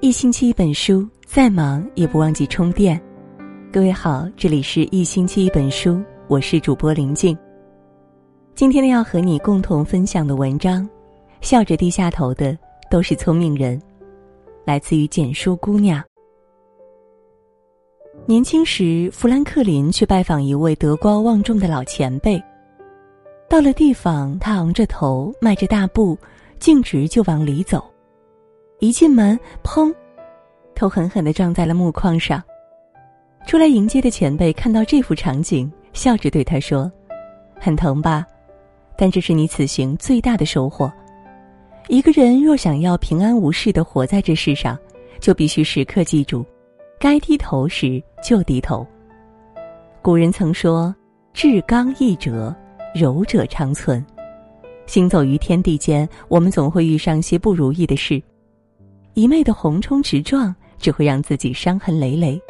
一星期一本书，再忙也不忘记充电。各位好，这里是一星期一本书，我是主播林静。今天呢，要和你共同分享的文章，笑着低下头的都是聪明人，来自于简书姑娘。年轻时，富兰克林去拜访一位德高望重的老前辈。到了地方，他昂着头，迈着大步，径直就往里走。一进门，砰，头狠狠的撞在了木框上。出来迎接的前辈看到这幅场景，笑着对他说：“很疼吧？但这是你此行最大的收获。一个人若想要平安无事的活在这世上，就必须时刻记住，该低头时就低头。古人曾说：‘至刚易折，柔者长存。’行走于天地间，我们总会遇上些不如意的事。”一昧的横冲直撞，只会让自己伤痕累累。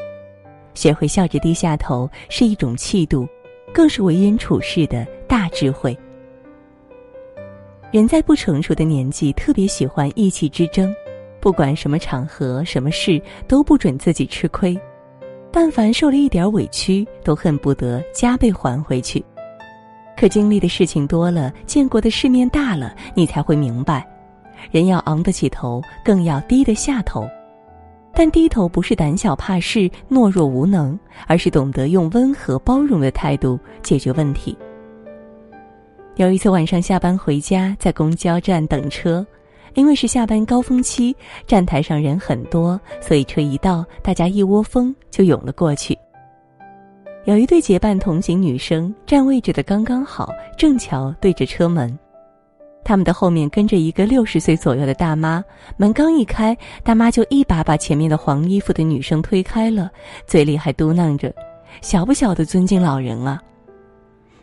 学会笑着低下头，是一种气度，更是为人处事的大智慧。人在不成熟的年纪，特别喜欢意气之争，不管什么场合、什么事，都不准自己吃亏。但凡受了一点委屈，都恨不得加倍还回去。可经历的事情多了，见过的世面大了，你才会明白。人要昂得起头，更要低得下头。但低头不是胆小怕事、懦弱无能，而是懂得用温和包容的态度解决问题。有一次晚上下班回家，在公交站等车，因为是下班高峰期，站台上人很多，所以车一到，大家一窝蜂就涌了过去。有一对结伴同行女生，站位置的刚刚好，正巧对着车门。他们的后面跟着一个六十岁左右的大妈，门刚一开，大妈就一把把前面的黄衣服的女生推开了，嘴里还嘟囔着：“小不晓得尊敬老人啊！”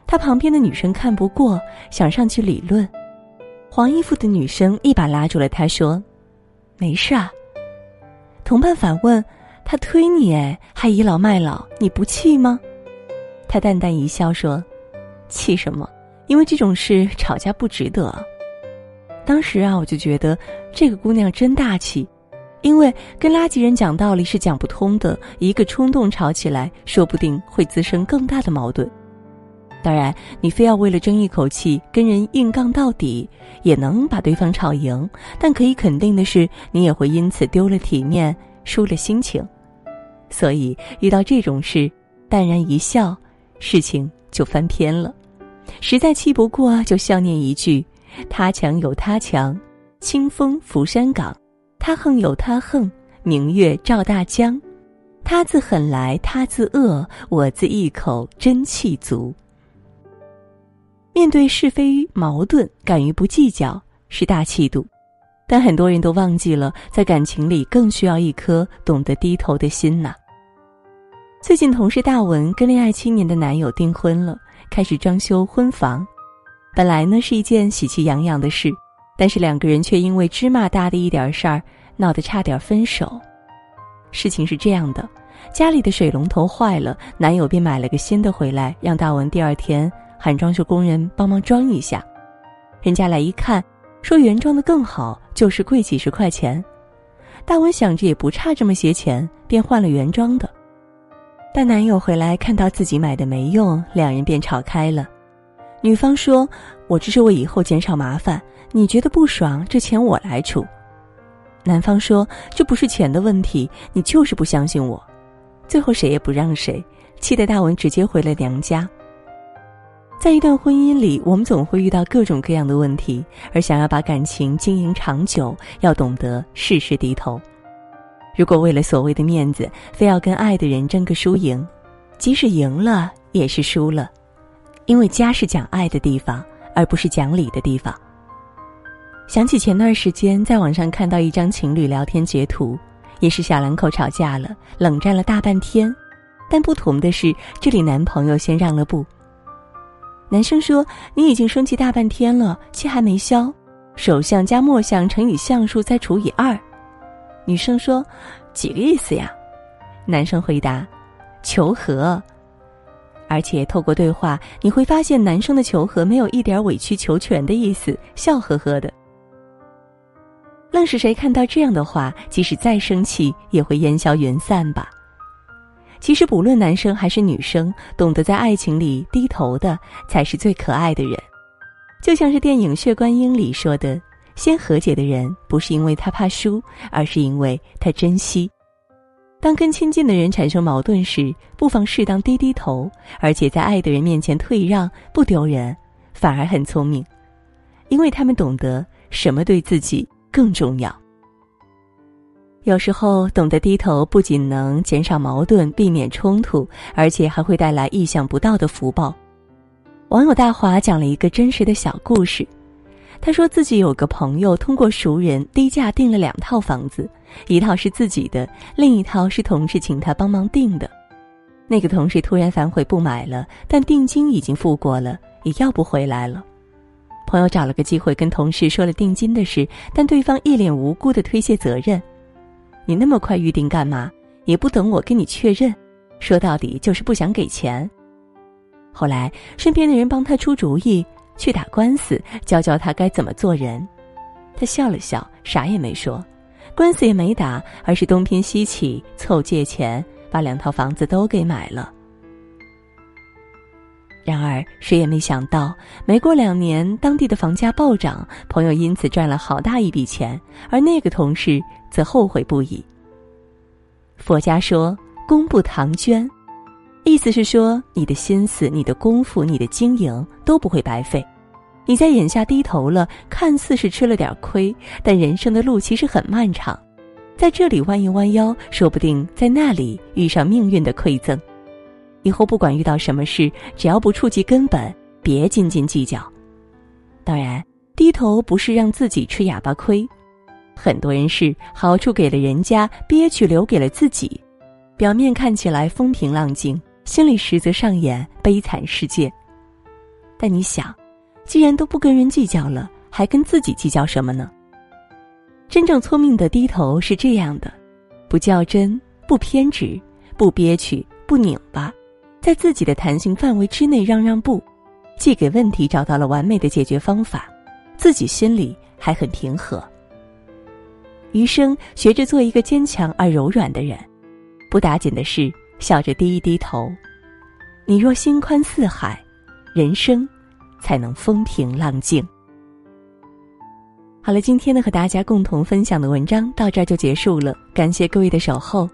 他旁边的女生看不过，想上去理论，黄衣服的女生一把拉住了他，说：“没事啊。”同伴反问：“他推你哎，还倚老卖老，你不气吗？”他淡淡一笑说：“气什么？因为这种事吵架不值得。”当时啊，我就觉得这个姑娘真大气，因为跟垃圾人讲道理是讲不通的，一个冲动吵起来，说不定会滋生更大的矛盾。当然，你非要为了争一口气跟人硬杠到底，也能把对方吵赢，但可以肯定的是，你也会因此丢了体面，输了心情。所以遇到这种事，淡然一笑，事情就翻篇了。实在气不过，就笑念一句。他强有他强，清风拂山岗；他横有他横，明月照大江。他自狠来，他自恶，我自一口真气足。面对是非矛盾，敢于不计较是大气度，但很多人都忘记了，在感情里更需要一颗懂得低头的心呐。最近，同事大文跟恋爱七年的男友订婚了，开始装修婚房。本来呢是一件喜气洋洋的事，但是两个人却因为芝麻大的一点事儿闹得差点分手。事情是这样的，家里的水龙头坏了，男友便买了个新的回来，让大文第二天喊装修工人帮忙装一下。人家来一看，说原装的更好，就是贵几十块钱。大文想着也不差这么些钱，便换了原装的。但男友回来看到自己买的没用，两人便吵开了。女方说：“我这是为以后减少麻烦，你觉得不爽，这钱我来出。”男方说：“这不是钱的问题，你就是不相信我。”最后谁也不让谁，气得大文直接回了娘家。在一段婚姻里，我们总会遇到各种各样的问题，而想要把感情经营长久，要懂得适时低头。如果为了所谓的面子，非要跟爱的人争个输赢，即使赢了也是输了。因为家是讲爱的地方，而不是讲理的地方。想起前段时间在网上看到一张情侣聊天截图，也是小两口吵架了，冷战了大半天，但不同的是，这里男朋友先让了步。男生说：“你已经生气大半天了，气还没消，首相加末项乘以项数再除以二。”女生说：“几个意思呀？”男生回答：“求和。”而且透过对话，你会发现男生的求和没有一点委曲求全的意思，笑呵呵的。愣是谁看到这样的话，即使再生气也会烟消云散吧。其实不论男生还是女生，懂得在爱情里低头的才是最可爱的人。就像是电影《血观音》里说的：“先和解的人，不是因为他怕输，而是因为他珍惜。”当跟亲近的人产生矛盾时，不妨适当低低头，而且在爱的人面前退让，不丢人，反而很聪明，因为他们懂得什么对自己更重要。有时候懂得低头，不仅能减少矛盾、避免冲突，而且还会带来意想不到的福报。网友大华讲了一个真实的小故事，他说自己有个朋友通过熟人低价订了两套房子，一套是自己的，另一套是同事请他帮忙订的。那个同事突然反悔不买了，但定金已经付过了，也要不回来了。朋友找了个机会跟同事说了定金的事，但对方一脸无辜的推卸责任。你那么快预定干嘛？也不等我跟你确认，说到底就是不想给钱。后来身边的人帮他出主意，去打官司，教教他该怎么做人。他笑了笑，啥也没说，官司也没打，而是东拼西凑凑借钱，把两套房子都给买了。然而谁也没想到，没过两年，当地的房价暴涨，朋友因此赚了好大一笔钱，而那个同事则后悔不已。佛家说“功不唐捐”，意思是说你的心思、你的功夫、你的经营都不会白费。你在眼下低头了，看似是吃了点亏，但人生的路其实很漫长，在这里弯一弯腰，说不定在那里遇上命运的馈赠。以后不管遇到什么事，只要不触及根本，别斤斤计较。当然，低头不是让自己吃哑巴亏。很多人是好处给了人家，憋屈留给了自己，表面看起来风平浪静，心里实则上演悲惨世界。但你想，既然都不跟人计较了，还跟自己计较什么呢？真正聪明的低头是这样的：不较真，不偏执，不憋屈，不拧巴。在自己的弹性范围之内让让步，既给问题找到了完美的解决方法，自己心里还很平和。余生学着做一个坚强而柔软的人，不打紧的事笑着低一低头。你若心宽似海，人生才能风平浪静。好了，今天呢和大家共同分享的文章到这儿就结束了，感谢各位的守候。